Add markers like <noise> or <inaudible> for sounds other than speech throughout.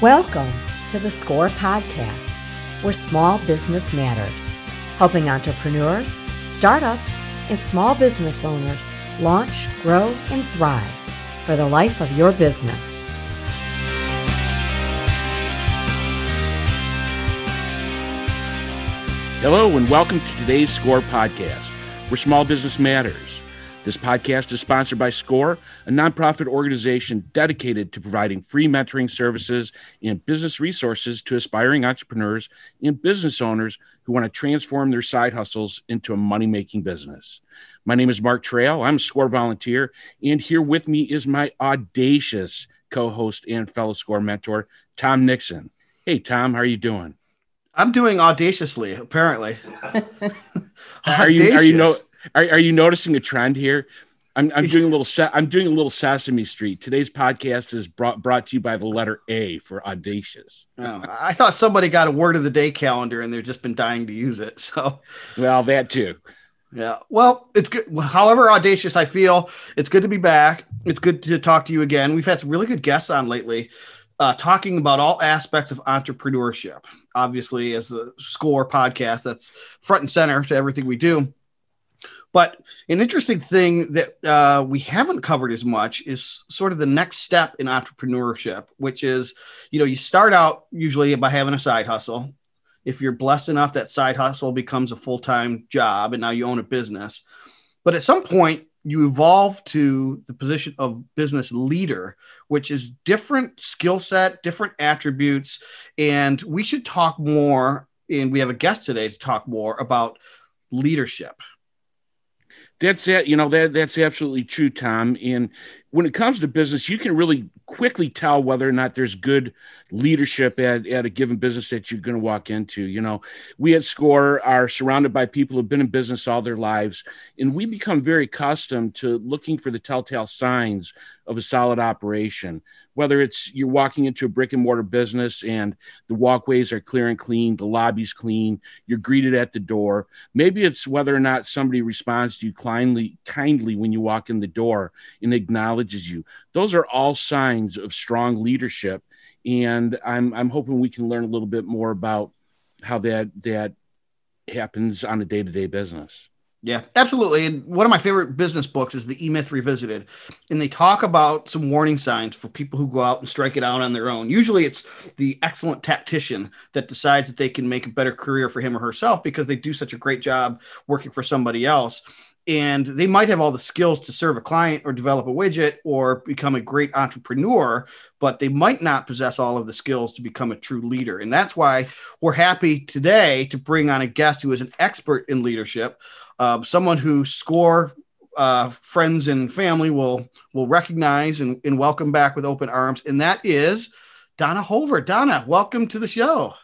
Welcome to the SCORE podcast, where small business matters, helping entrepreneurs, startups, and small business owners launch, grow, and thrive for the life of your business. Hello, and welcome to today's SCORE podcast, where small business matters. This podcast is sponsored by SCORE, a nonprofit organization dedicated to providing free mentoring services and business resources to aspiring entrepreneurs and business owners who want to transform their side hustles into a money making business. My name is Mark Trail. I'm a SCORE volunteer, and here with me is my audacious co host and fellow SCORE mentor, Tom Nixon. Hey, Tom, how are you doing? I'm doing audaciously, apparently. <laughs> <laughs> are you are you no, are, are you noticing a trend here? I'm, I'm doing a <laughs> little sa- I'm doing a little Sesame Street. Today's podcast is brought brought to you by the letter A for audacious. Oh, I thought somebody got a word of the day calendar and they've just been dying to use it. So, well, that too. Yeah. Well, it's good. However audacious I feel, it's good to be back. It's good to talk to you again. We've had some really good guests on lately uh, talking about all aspects of entrepreneurship. Obviously, as a score podcast, that's front and center to everything we do. But an interesting thing that uh, we haven't covered as much is sort of the next step in entrepreneurship, which is, you know, you start out usually by having a side hustle. If you're blessed enough, that side hustle becomes a full time job and now you own a business. But at some point, you evolve to the position of business leader, which is different skill set, different attributes. And we should talk more. And we have a guest today to talk more about leadership. That's it. You know, that that's absolutely true, Tom. And when it comes to business, you can really quickly tell whether or not there's good leadership at, at a given business that you're going to walk into. You know, we at SCORE are surrounded by people who've been in business all their lives, and we become very accustomed to looking for the telltale signs of a solid operation. Whether it's you're walking into a brick and mortar business and the walkways are clear and clean, the lobby's clean, you're greeted at the door. Maybe it's whether or not somebody responds to you kindly, kindly when you walk in the door and acknowledges you. Those are all signs of strong leadership and I'm I'm hoping we can learn a little bit more about how that that happens on a day to day business. Yeah, absolutely. And one of my favorite business books is The E Myth Revisited. And they talk about some warning signs for people who go out and strike it out on their own. Usually it's the excellent tactician that decides that they can make a better career for him or herself because they do such a great job working for somebody else and they might have all the skills to serve a client or develop a widget or become a great entrepreneur but they might not possess all of the skills to become a true leader. And that's why we're happy today to bring on a guest who is an expert in leadership uh, someone who score uh, friends and family will will recognize and, and welcome back with open arms. And that is donna hover donna welcome to the show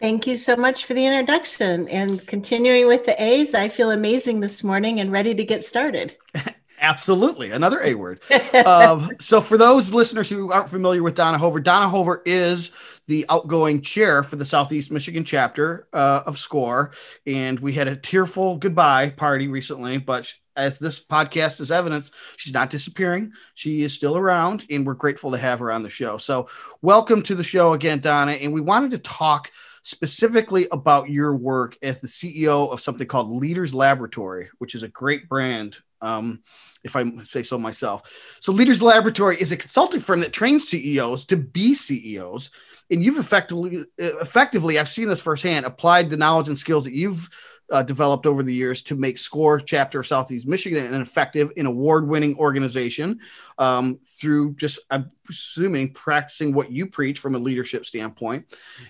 Thank you so much for the introduction. And continuing with the A's, I feel amazing this morning and ready to get started. <laughs> Absolutely. Another A word. um, <laughs> so, for those listeners who aren't familiar with Donna Hover, Donna Hover is the outgoing chair for the Southeast Michigan chapter uh, of SCORE. And we had a tearful goodbye party recently, but as this podcast is evidence, she's not disappearing. She is still around, and we're grateful to have her on the show. So, welcome to the show again, Donna. And we wanted to talk specifically about your work as the CEO of something called Leaders Laboratory, which is a great brand. Um, if I say so myself. So, Leaders Laboratory is a consulting firm that trains CEOs to be CEOs. And you've effectively, effectively, I've seen this firsthand, applied the knowledge and skills that you've uh, developed over the years to make SCORE chapter of Southeast Michigan an effective and award-winning organization um, through just, I'm assuming, practicing what you preach from a leadership standpoint.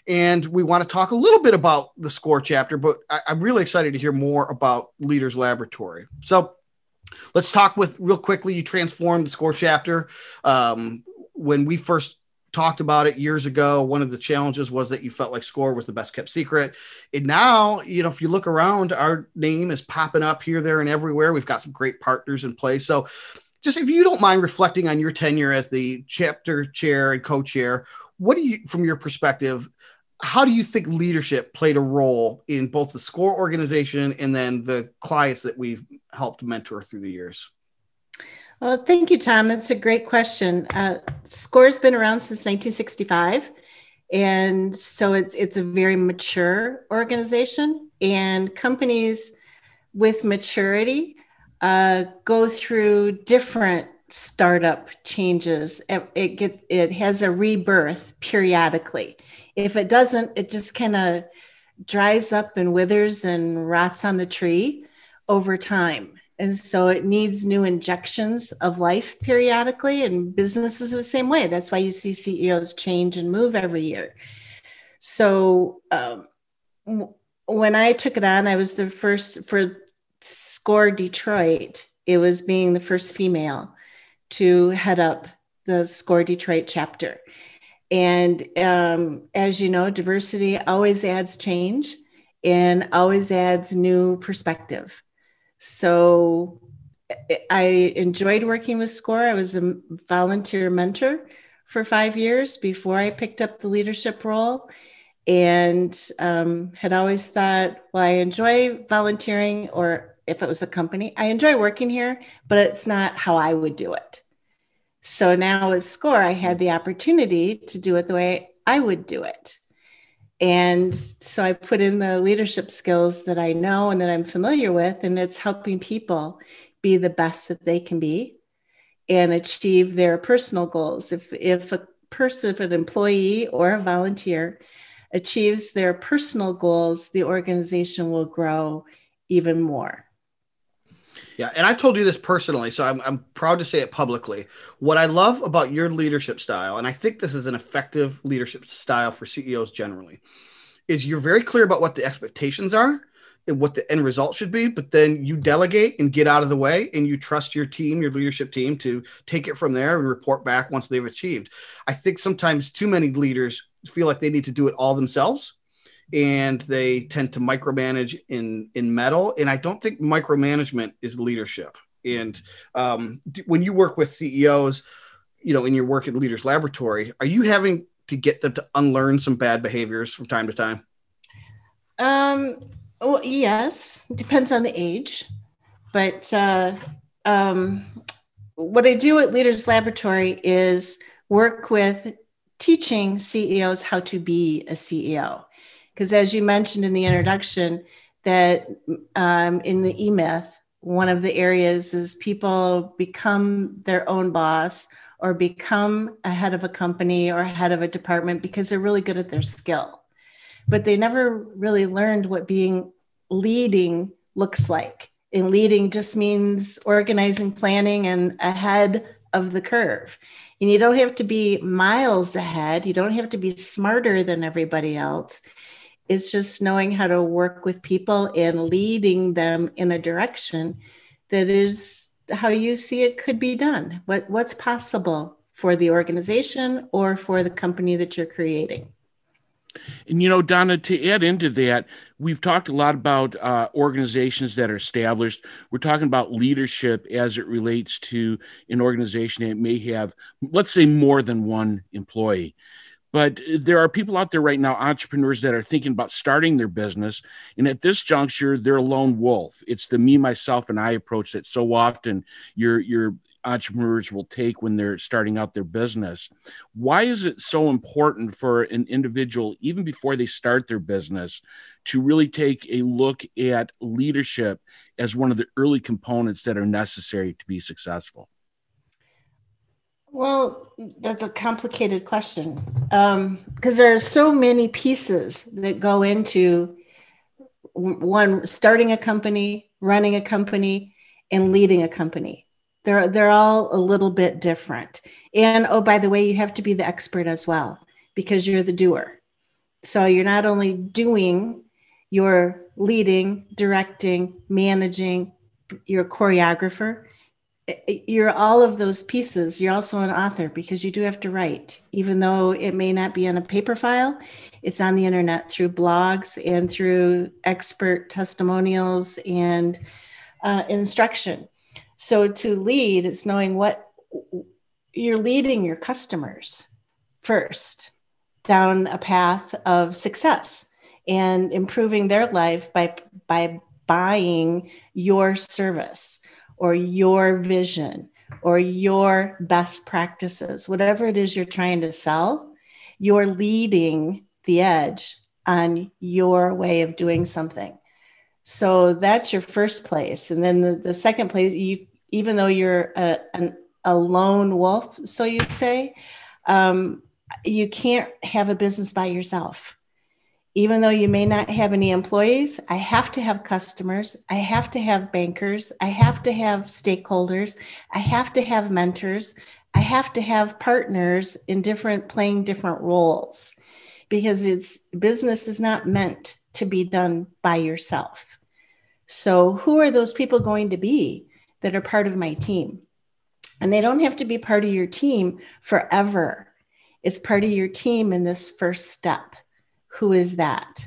And we want to talk a little bit about the SCORE chapter, but I, I'm really excited to hear more about Leaders Laboratory. So let's talk with real quickly. You transformed the SCORE chapter. Um, when we first talked about it years ago. One of the challenges was that you felt like score was the best kept secret. And now, you know, if you look around, our name is popping up here, there, and everywhere. We've got some great partners in place. So just if you don't mind reflecting on your tenure as the chapter chair and co-chair, what do you from your perspective, how do you think leadership played a role in both the score organization and then the clients that we've helped mentor through the years? Well, thank you, Tom. That's a great question. Uh, SCORE's been around since 1965, and so it's it's a very mature organization and companies with maturity uh, go through different startup changes it, it get it has a rebirth periodically if it doesn't it just kind of dries up and withers and rots on the tree over time and so it needs new injections of life periodically, and businesses the same way. That's why you see CEOs change and move every year. So um, when I took it on, I was the first for SCORE Detroit. It was being the first female to head up the SCORE Detroit chapter. And um, as you know, diversity always adds change and always adds new perspective. So I enjoyed working with SCORE. I was a volunteer mentor for five years before I picked up the leadership role and um, had always thought, well, I enjoy volunteering, or if it was a company, I enjoy working here, but it's not how I would do it. So now with SCORE, I had the opportunity to do it the way I would do it. And so I put in the leadership skills that I know and that I'm familiar with, and it's helping people be the best that they can be and achieve their personal goals. If, if a person, if an employee or a volunteer achieves their personal goals, the organization will grow even more. Yeah, and I've told you this personally, so I'm, I'm proud to say it publicly. What I love about your leadership style, and I think this is an effective leadership style for CEOs generally, is you're very clear about what the expectations are and what the end result should be, but then you delegate and get out of the way and you trust your team, your leadership team to take it from there and report back once they've achieved. I think sometimes too many leaders feel like they need to do it all themselves and they tend to micromanage in in meddle. And i don't think micromanagement is leadership. And um, when you work with ceos you know in your work at leaders laboratory are you having to get them to unlearn some bad behaviors from time to time? Um well yes depends on the age. But uh, um, what i do at leaders laboratory is work with teaching ceos how to be a ceo because as you mentioned in the introduction, that um, in the E-Myth, one of the areas is people become their own boss or become a head of a company or head of a department because they're really good at their skill. But they never really learned what being leading looks like. And leading just means organizing, planning, and ahead of the curve. And you don't have to be miles ahead. You don't have to be smarter than everybody else. It's just knowing how to work with people and leading them in a direction that is how you see it could be done. What, what's possible for the organization or for the company that you're creating. And you know, Donna, to add into that, we've talked a lot about uh, organizations that are established. We're talking about leadership as it relates to an organization that may have, let's say, more than one employee. But there are people out there right now, entrepreneurs that are thinking about starting their business. And at this juncture, they're a lone wolf. It's the me, myself, and I approach that so often your your entrepreneurs will take when they're starting out their business. Why is it so important for an individual, even before they start their business, to really take a look at leadership as one of the early components that are necessary to be successful? Well, that's a complicated question because um, there are so many pieces that go into one starting a company, running a company, and leading a company. They're they're all a little bit different. And oh, by the way, you have to be the expert as well because you're the doer. So you're not only doing, you're leading, directing, managing, you're a choreographer you're all of those pieces. You're also an author because you do have to write, even though it may not be on a paper file. It's on the internet through blogs and through expert testimonials and uh, instruction. So to lead is knowing what you're leading your customers first down a path of success and improving their life by by buying your service or your vision or your best practices, whatever it is you're trying to sell, you're leading the edge on your way of doing something. So that's your first place. And then the, the second place, you even though you're a, an, a lone wolf, so you'd say, um, you can't have a business by yourself. Even though you may not have any employees, I have to have customers. I have to have bankers. I have to have stakeholders. I have to have mentors. I have to have partners in different playing different roles because it's business is not meant to be done by yourself. So, who are those people going to be that are part of my team? And they don't have to be part of your team forever. It's part of your team in this first step. Who is that?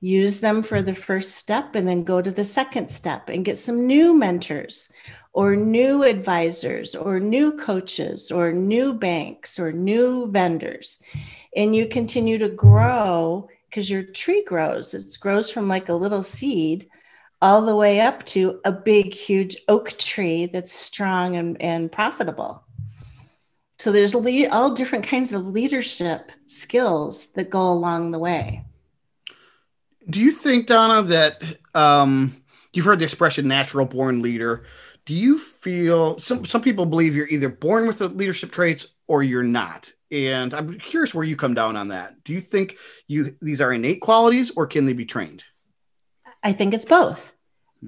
Use them for the first step and then go to the second step and get some new mentors or new advisors or new coaches or new banks or new vendors and you continue to grow because your tree grows. It grows from like a little seed all the way up to a big, huge oak tree that's strong and, and profitable. So there's lead, all different kinds of leadership skills that go along the way. Do you think, Donna, that um, you've heard the expression natural born leader? Do you feel some, some people believe you're either born with the leadership traits or you're not? and I'm curious where you come down on that. Do you think you these are innate qualities or can they be trained? I think it's both.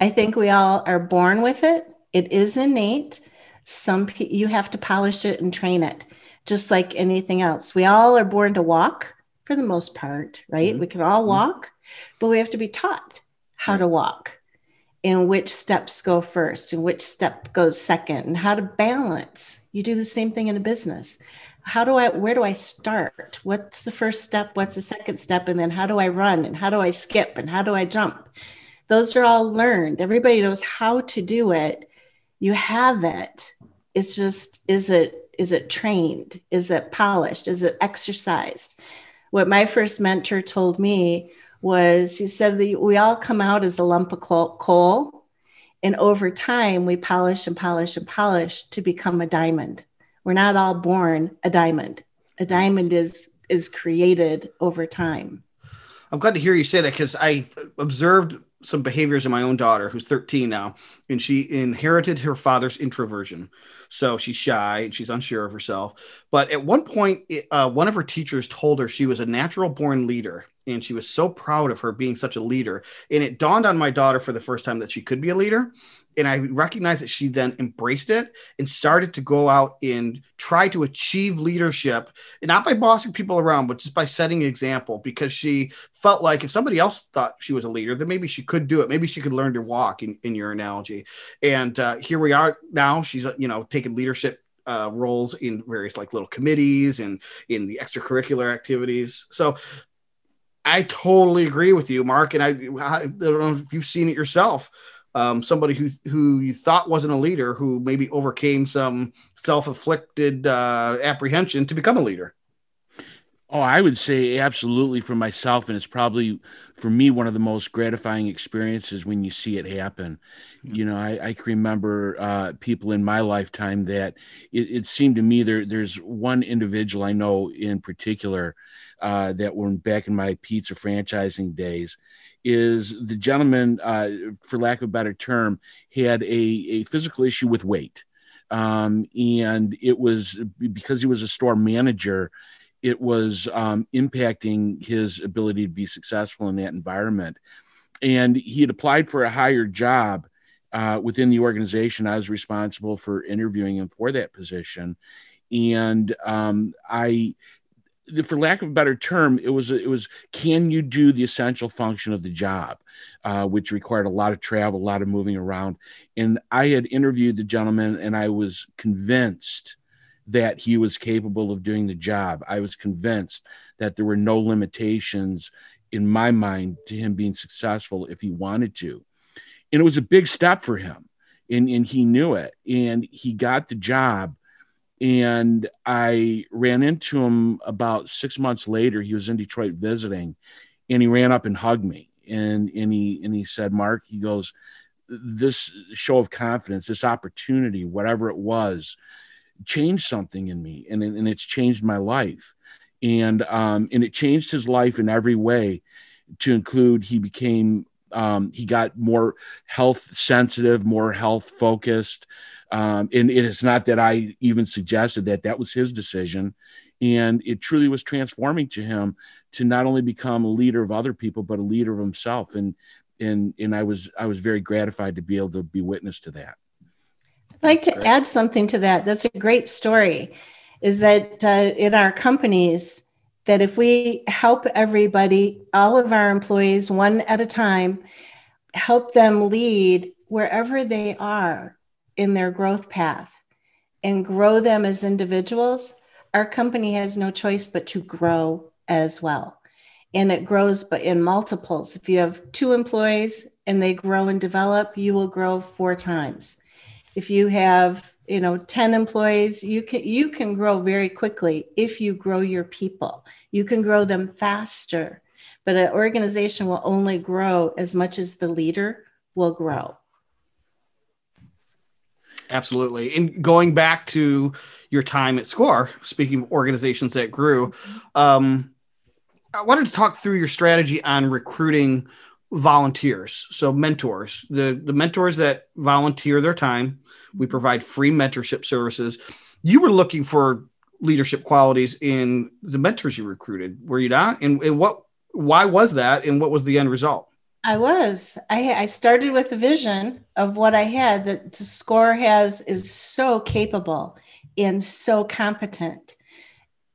I think we all are born with it. It is innate. Some you have to polish it and train it, just like anything else. We all are born to walk for the most part, right? Mm-hmm. We can all mm-hmm. walk, but we have to be taught how to walk and which steps go first and which step goes second and how to balance. You do the same thing in a business how do I, where do I start? What's the first step? What's the second step? And then how do I run? And how do I skip? And how do I jump? Those are all learned. Everybody knows how to do it. You have it. It's just, is it, is it trained? Is it polished? Is it exercised? What my first mentor told me was he said that we all come out as a lump of coal. And over time, we polish and polish and polish to become a diamond we're not all born a diamond. A diamond is is created over time. I'm glad to hear you say that because I observed some behaviors in my own daughter who's 13 now and she inherited her father's introversion. So she's shy and she's unsure of herself. But at one point uh, one of her teachers told her she was a natural born leader and she was so proud of her being such a leader and it dawned on my daughter for the first time that she could be a leader and I recognized that she then embraced it and started to go out and try to achieve leadership, and not by bossing people around, but just by setting an example. Because she felt like if somebody else thought she was a leader, then maybe she could do it. Maybe she could learn to walk. In, in your analogy, and uh, here we are now. She's you know taking leadership uh, roles in various like little committees and in the extracurricular activities. So I totally agree with you, Mark. And I, I don't know if you've seen it yourself. Um, somebody who who you thought wasn't a leader who maybe overcame some self-afflicted uh, apprehension to become a leader. Oh i would say absolutely for myself and it's probably for me one of the most gratifying experiences when you see it happen. You know i, I can remember uh, people in my lifetime that it, it, seemed to me there there's one individual i know in particular uh, that were back in my pizza franchising days is the gentleman, uh, for lack of a better term, had a, a physical issue with weight. Um, and it was because he was a store manager, it was um, impacting his ability to be successful in that environment. And he had applied for a higher job uh, within the organization. I was responsible for interviewing him for that position. And um, I for lack of a better term, it was it was can you do the essential function of the job, uh, which required a lot of travel, a lot of moving around. And I had interviewed the gentleman, and I was convinced that he was capable of doing the job. I was convinced that there were no limitations in my mind to him being successful if he wanted to. And it was a big step for him, and and he knew it, and he got the job and I ran into him about six months later. He was in Detroit visiting, and he ran up and hugged me. And and he and he said, "Mark," he goes, "This show of confidence, this opportunity, whatever it was, changed something in me, and and it's changed my life." and um, and it changed his life in every way. To include, he became um, he got more health sensitive, more health focused. Um, and it is not that I even suggested that that was his decision. And it truly was transforming to him to not only become a leader of other people, but a leader of himself. And and and I was I was very gratified to be able to be witness to that. I'd like to add something to that. That's a great story. Is that uh, in our companies that if we help everybody, all of our employees, one at a time, help them lead wherever they are in their growth path and grow them as individuals, our company has no choice but to grow as well. And it grows but in multiples. If you have two employees and they grow and develop, you will grow four times. If you have, you know, 10 employees, you can you can grow very quickly if you grow your people. You can grow them faster. But an organization will only grow as much as the leader will grow. Absolutely. And going back to your time at SCORE, speaking of organizations that grew, um, I wanted to talk through your strategy on recruiting volunteers. So mentors, the, the mentors that volunteer their time, we provide free mentorship services. You were looking for leadership qualities in the mentors you recruited, were you not? And, and what, why was that? And what was the end result? I was. I, I started with a vision of what I had that SCORE has is so capable and so competent.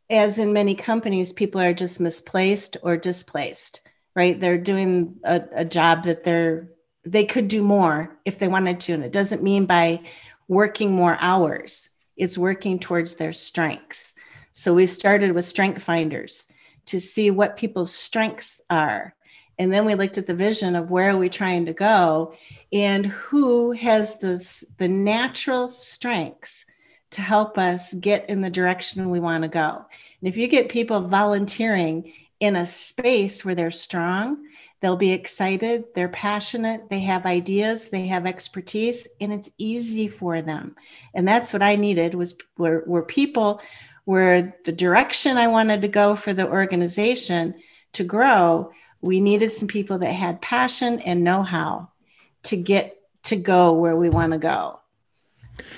As in many companies, people are just misplaced or displaced, right? They're doing a, a job that they're they could do more if they wanted to. And it doesn't mean by working more hours, it's working towards their strengths. So we started with strength finders to see what people's strengths are and then we looked at the vision of where are we trying to go and who has this, the natural strengths to help us get in the direction we want to go. And if you get people volunteering in a space where they're strong, they'll be excited, they're passionate, they have ideas, they have expertise, and it's easy for them. And that's what I needed was where, where people where the direction I wanted to go for the organization to grow we needed some people that had passion and know-how to get to go where we want to go.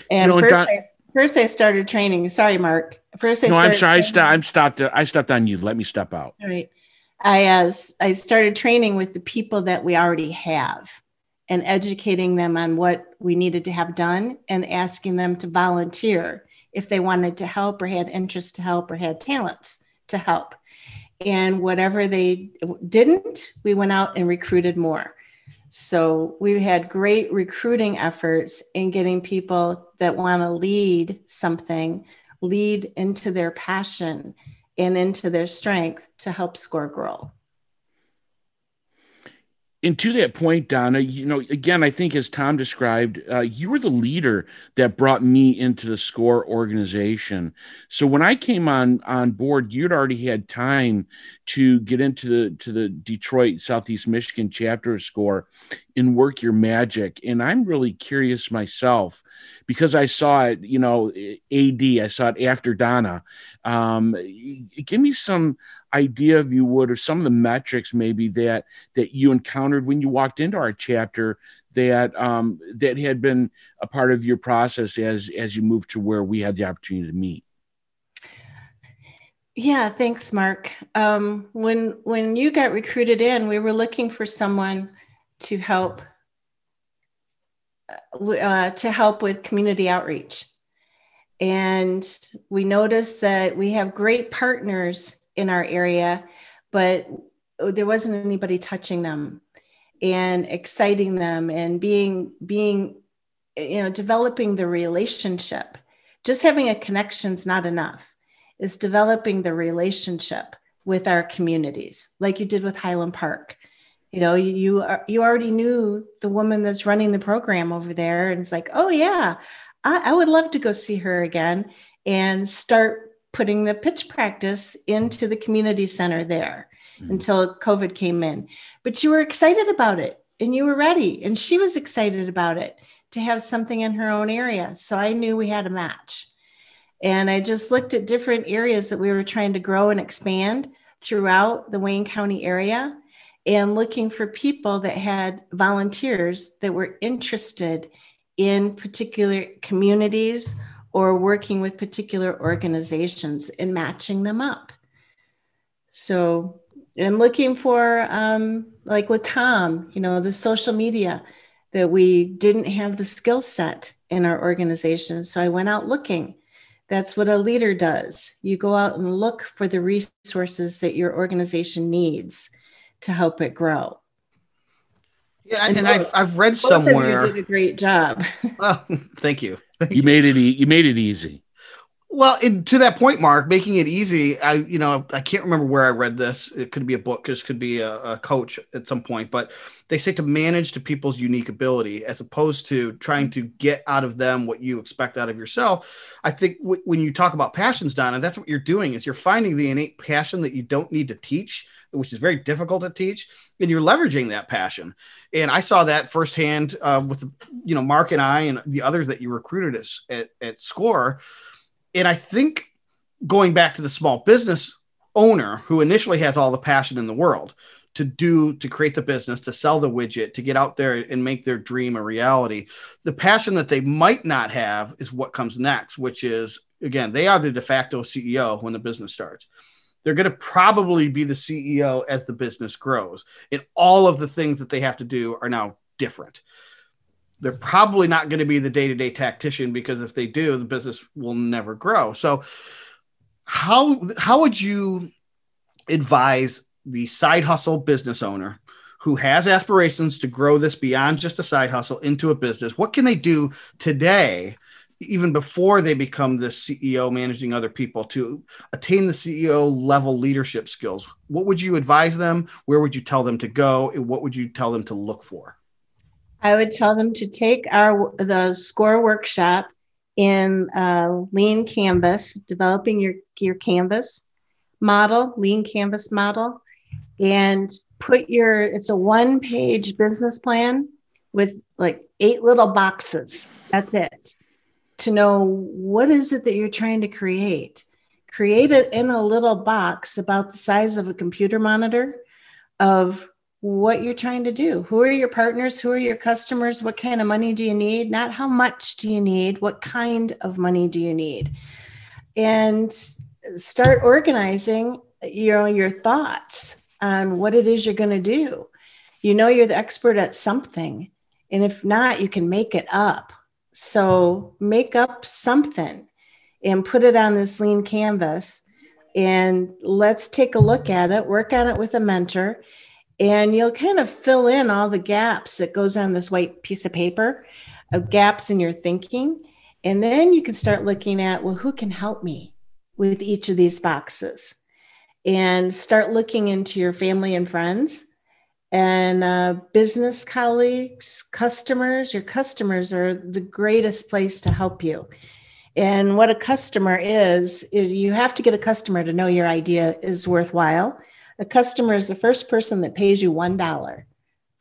And you know, first, Don, I, first, I, started training. Sorry, Mark. First, I no, I'm sorry. I, st- I'm stopped. I stepped on you. Let me step out. All right. I uh, I started training with the people that we already have, and educating them on what we needed to have done, and asking them to volunteer if they wanted to help or had interest to help or had talents to help. And whatever they didn't, we went out and recruited more. So we had great recruiting efforts in getting people that want to lead something, lead into their passion and into their strength to help SCORE grow and to that point, Donna, you know, again, I think as Tom described, uh, you were the leader that brought me into the SCORE organization. So when I came on on board, you'd already had time to get into the to the Detroit Southeast Michigan chapter of SCORE and work your magic. And I'm really curious myself because I saw it, you know, AD, I saw it after Donna. Um, give me some idea, if you would, or some of the metrics maybe that that you encountered when you walked into our chapter that um, that had been a part of your process as as you moved to where we had the opportunity to meet. Yeah, thanks, Mark. Um, when when you got recruited in, we were looking for someone to help uh, to help with community outreach, and we noticed that we have great partners in our area, but there wasn't anybody touching them and exciting them and being being you know developing the relationship. Just having a connection is not enough. Is developing the relationship with our communities like you did with highland park. You know you are, you already knew the woman that's running the program over there and it's like oh yeah I, I would love to go see her again and start putting the pitch practice into the community center there mm-hmm. until COVID came in. But you were excited about it and you were ready. And she was excited about it to have something in her own area. So I knew we had a match. And I just looked at different areas that we were trying to grow and expand throughout the Wayne County area and looking for people that had volunteers that were interested in particular communities or working with particular organizations and matching them up. So, and looking for, um, like with Tom, you know, the social media that we didn't have the skill set in our organization. So I went out looking. That's what a leader does. You go out and look for the resources that your organization needs to help it grow. Yeah, and, and I've, I've read somewhere. You did a great job. well, <laughs> <laughs> thank you. Thank you, you made it. E- you made it easy. Well, in, to that point, Mark, making it easy. I, you know, I can't remember where I read this. It could be a book. This could be a, a, coach at some point. But they say to manage to people's unique ability, as opposed to trying to get out of them what you expect out of yourself. I think w- when you talk about passions, Donna, that's what you're doing. Is you're finding the innate passion that you don't need to teach, which is very difficult to teach, and you're leveraging that passion. And I saw that firsthand uh, with, you know, Mark and I and the others that you recruited at, at, at Score and I think going back to the small business owner who initially has all the passion in the world to do to create the business to sell the widget to get out there and make their dream a reality the passion that they might not have is what comes next which is again they are the de facto ceo when the business starts they're going to probably be the ceo as the business grows. And all of the things that they have to do are now different. They're probably not going to be the day-to-day tactician because if they do the business will never grow. So how how would you advise the side hustle business owner who has aspirations to grow this beyond just a side hustle into a business? What can they do today even before they become the CEO managing other people to attain the CEO level leadership skills what would you advise them where would you tell them to go and what would you tell them to look for I would tell them to take our the score workshop in uh, lean canvas, developing your your canvas model, lean canvas model, and put your it's a one page business plan with like eight little boxes. That's it. To know what is it that you're trying to create. Create it in a little box about the size of a computer monitor of what you're trying to do. Who are your partners? Who are your customers? What kind of money do you need? Not how much do you need? What kind of money do you need? And start organizing you know your thoughts on what it is you're going to do. You know you're the expert at something. And if not, you can make it up. So make up something and put it on this lean canvas and let's take a look at it, work on it with a mentor and you'll kind of fill in all the gaps that goes on this white piece of paper of gaps in your thinking. And then you can start looking at well who can help me with each of these boxes? And start looking into your family and friends and uh, business colleagues customers your customers are the greatest place to help you. And what a customer is, is you have to get a customer to know your idea is worthwhile. A customer is the first person that pays you one dollar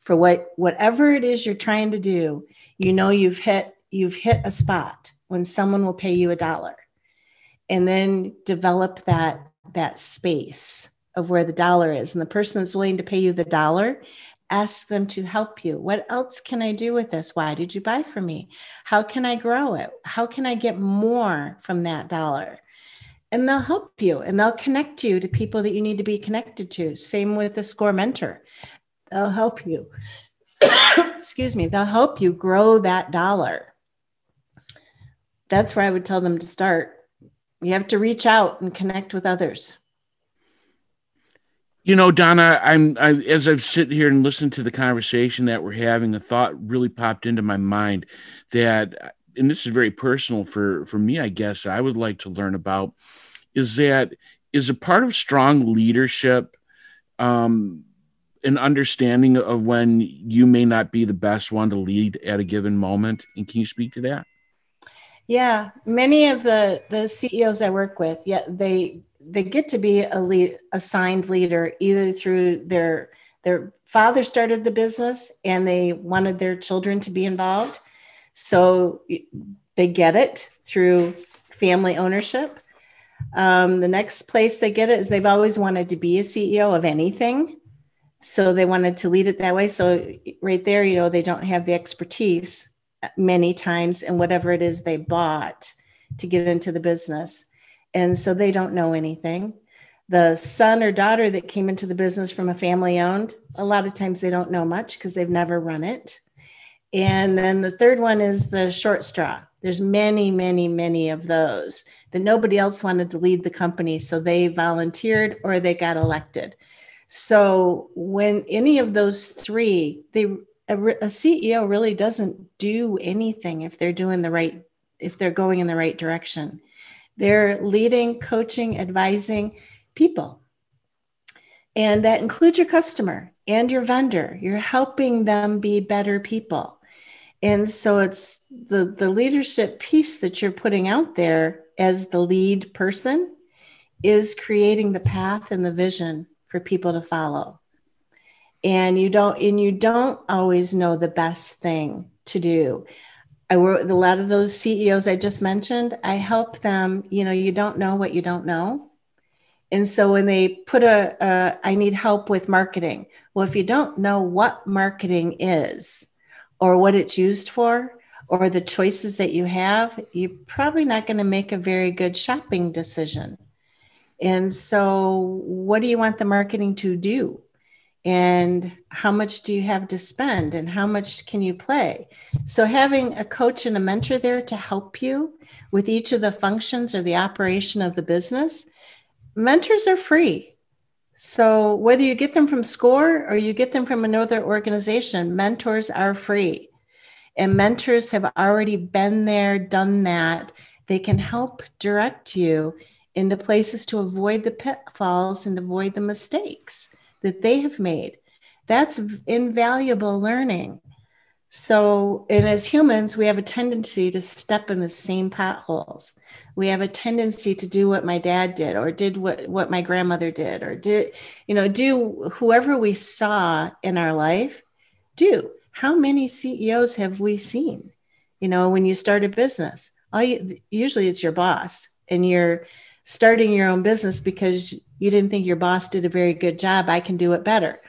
for what whatever it is you're trying to do. You know you've hit you've hit a spot when someone will pay you a dollar, and then develop that that space of where the dollar is, and the person that's willing to pay you the dollar ask them to help you. What else can I do with this? Why did you buy from me? How can I grow it? How can I get more from that dollar? and they'll help you and they'll connect you to people that you need to be connected to. Same with the score mentor. They'll help you. <coughs> Excuse me, they'll help you grow that dollar. That's where I would tell them to start. You have to reach out and connect with others. You know, Donna, I'm I, as I've sit here and listened to the conversation that we're having, a thought really popped into my mind that and this is very personal for for me i guess i would like to learn about is that is a part of strong leadership um an understanding of when you may not be the best one to lead at a given moment? And can you speak to that? Yeah. Many of the the ceos i work with yeah they they get to be a lead assigned leader either through their their father started the business and they wanted their children to be involved so they get it through family ownership. Um, the next place they get it is they've always wanted to be a CEO of anything. So they wanted to lead it that way. So, right there, you know, they don't have the expertise many times in whatever it is they bought to get into the business. And so they don't know anything. The son or daughter that came into the business from a family owned, a lot of times they don't know much because they've never run it. And then the third one is the short straw. There's many, many, many of those that nobody else wanted to lead the company. So they volunteered or they got elected. So when any of those three, they a, a CEO really doesn't do anything if they're doing the right, if they're going in the right direction. They're leading, coaching, advising people. And that includes your customer and your vendor. You're helping them be better people. And so it's the, the leadership piece that you're putting out there as the lead person is creating the path and the vision for people to follow. And you don't and you don't always know the best thing to do. I work with a lot of those CEOs I just mentioned, I help them, you know, you don't know what you don't know. And so when they put a, a I need help with marketing. Well, if you don't know what marketing is, or what it's used for or the choices that you have, you're probably not going to make a very good shopping decision. And so, what do you want the marketing to do? And how much do you have to spend? And how much can you play? So, having a coach and a mentor there to help you with each of the functions or the operation of the business, mentors are free. So whether you get them from SCORE or you get them from another organization, mentors are free. And mentors have already been there, done that. They can help direct you into places to avoid the pitfalls and avoid the mistakes that they have made. That's invaluable learning. So, and as humans, we have a tendency to step in the same potholes. We have a tendency to do what my dad did, or did what, what my grandmother did, or did, you know, do whoever we saw in our life do. How many CEOs have we seen? You know, when you start a business, all you, usually it's your boss, and you're starting your own business because you didn't think your boss did a very good job. I can do it better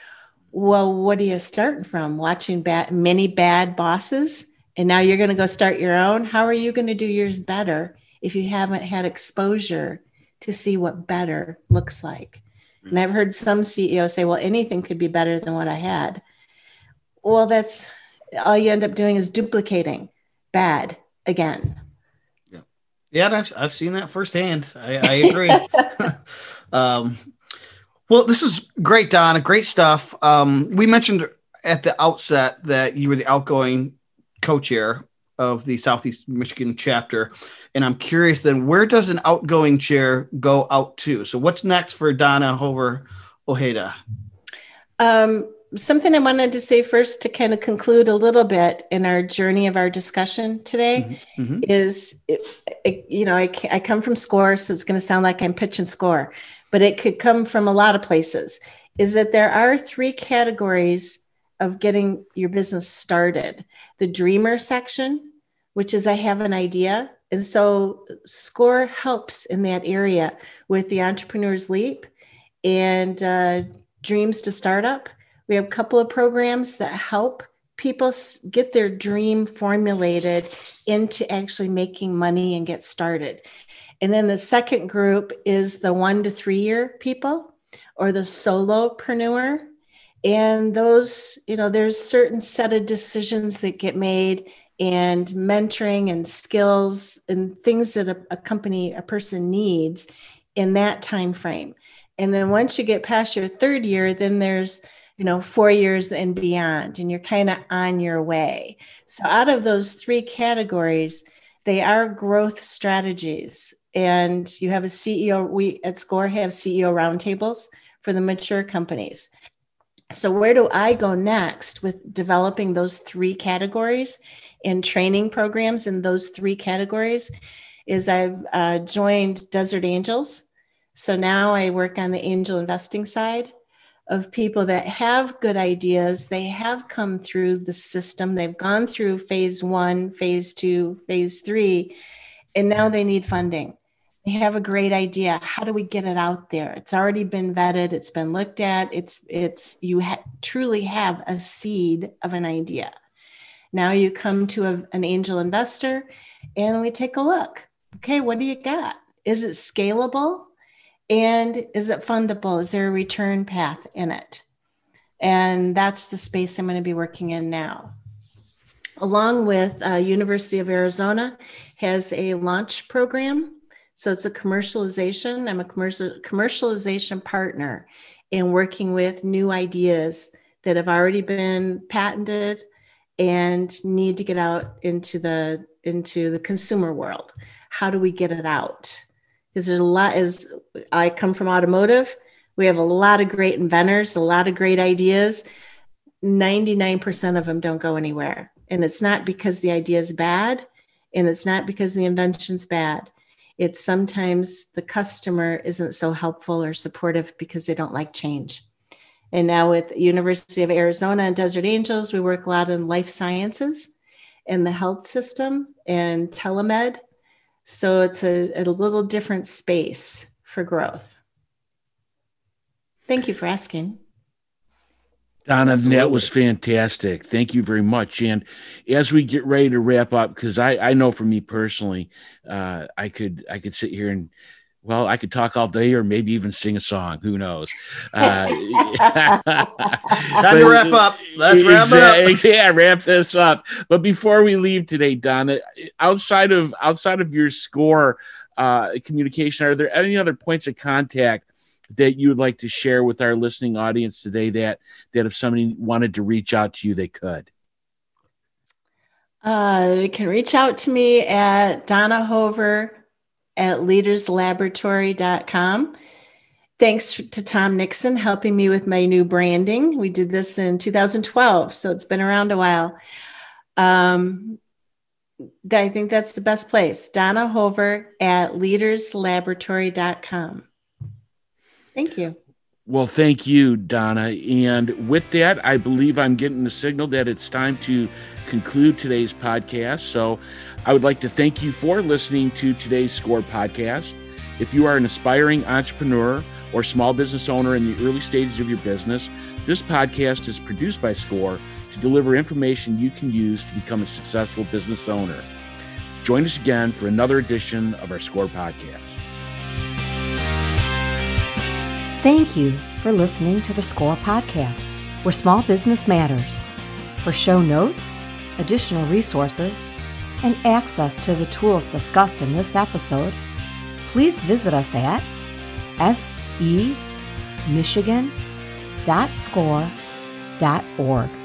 well, what are you starting from? Watching bad, many bad bosses, and now you're going to go start your own. How are you going to do yours better if you haven't had exposure to see what better looks like? And I've heard some CEOs say, well, anything could be better than what I had. Well, that's all you end up doing is duplicating bad again. Yeah. Yeah. I've, I've seen that firsthand. I, I <laughs> agree. <laughs> um, well, this is great, Donna. Great stuff. Um, we mentioned at the outset that you were the outgoing co-chair of the Southeast Michigan chapter, and I'm curious then where does an outgoing chair go out to? So, what's next for Donna Hover Ojeda? Um, something I wanted to say first to kind of conclude a little bit in our journey of our discussion today mm-hmm. Mm-hmm. is, it, it, you know, I, I come from SCORE, so it's going to sound like I'm pitching SCORE but it could come from a lot of places, is that there are three categories of getting your business started the dreamer section, which is I have an idea. And so SCORE helps in that area with the Entrepreneur's Leap and uh, Dreams to Startup. We have a couple of programs that help people get their dream formulated into actually making money and get started. And then the second group is the one to three year people or the solopreneur. And those, you know, there's certain set of decisions that get made and mentoring and skills and things that a, a company, a person needs in that time frame. And then once you get past your third year, then there's you know, four years and beyond, and you're kind of on your way. So, out of those three categories, they are growth strategies and you have a CEO. We at SCORE have CEO roundtables for the mature companies. So, where do I go next with developing those three categories and training programs in those three categories? Is I've uh, joined Desert Angels. So now I work on the angel investing side of people that have good ideas. They have come through the system, they've gone through phase one, phase two, phase three, and now they need funding. They have a great idea. How do we get it out there? It's already been vetted. It's been looked at. It's it's you ha- truly have a seed of an idea. Now you come to a, an angel investor, and we take a look. Okay, what do you got? Is it scalable? And is it fundable? Is there a return path in it? And that's the space I'm going to be working in now. Along with uh, University of Arizona has a launch program. So it's a commercialization. I'm a commercial commercialization partner in working with new ideas that have already been patented and need to get out into the into the consumer world. How do we get it out? Is there's a lot as I come from automotive, we have a lot of great inventors, a lot of great ideas. 99% of them don't go anywhere. And it's not because the idea is bad, and it's not because the invention's bad. It's sometimes the customer isn't so helpful or supportive because they don't like change. And now with University of Arizona and Desert Angels, we work a lot in life sciences and the health system and telemed. So it's a, a little different space for growth. Thank you for asking. Donna, Absolutely. that was fantastic. Thank you very much. And as we get ready to wrap up, because I, I know for me personally, uh, I could I could sit here and well, I could talk all day or maybe even sing a song. Who knows? <laughs> Uh, Time <laughs> to wrap up. Let's wrap exactly, up. Yeah, wrap this up. But before we leave today, Donna, outside of outside of your score uh, communication, are there any other points of contact that you would like to share with our listening audience today that that if somebody wanted to reach out to you they could uh, they can reach out to me at donna hover at leaderslaboratory.com thanks to tom nixon helping me with my new branding we did this in 2012 so it's been around a while um, I think that's the best place. Donna Hover at leaderslaboratory.com. Thank you. Well, thank you, Donna. And with that, I believe I'm getting the signal that it's time to conclude today's podcast. So I would like to thank you for listening to today's SCORE podcast. If you are an aspiring entrepreneur or small business owner in the early stages of your business, this podcast is produced by SCORE to deliver information you can use to become a successful business owner. Join us again for another edition of our SCORE podcast. Thank you for listening to the SCORE podcast, where small business matters. For show notes, additional resources, and access to the tools discussed in this episode, please visit us at semichigan.score.org.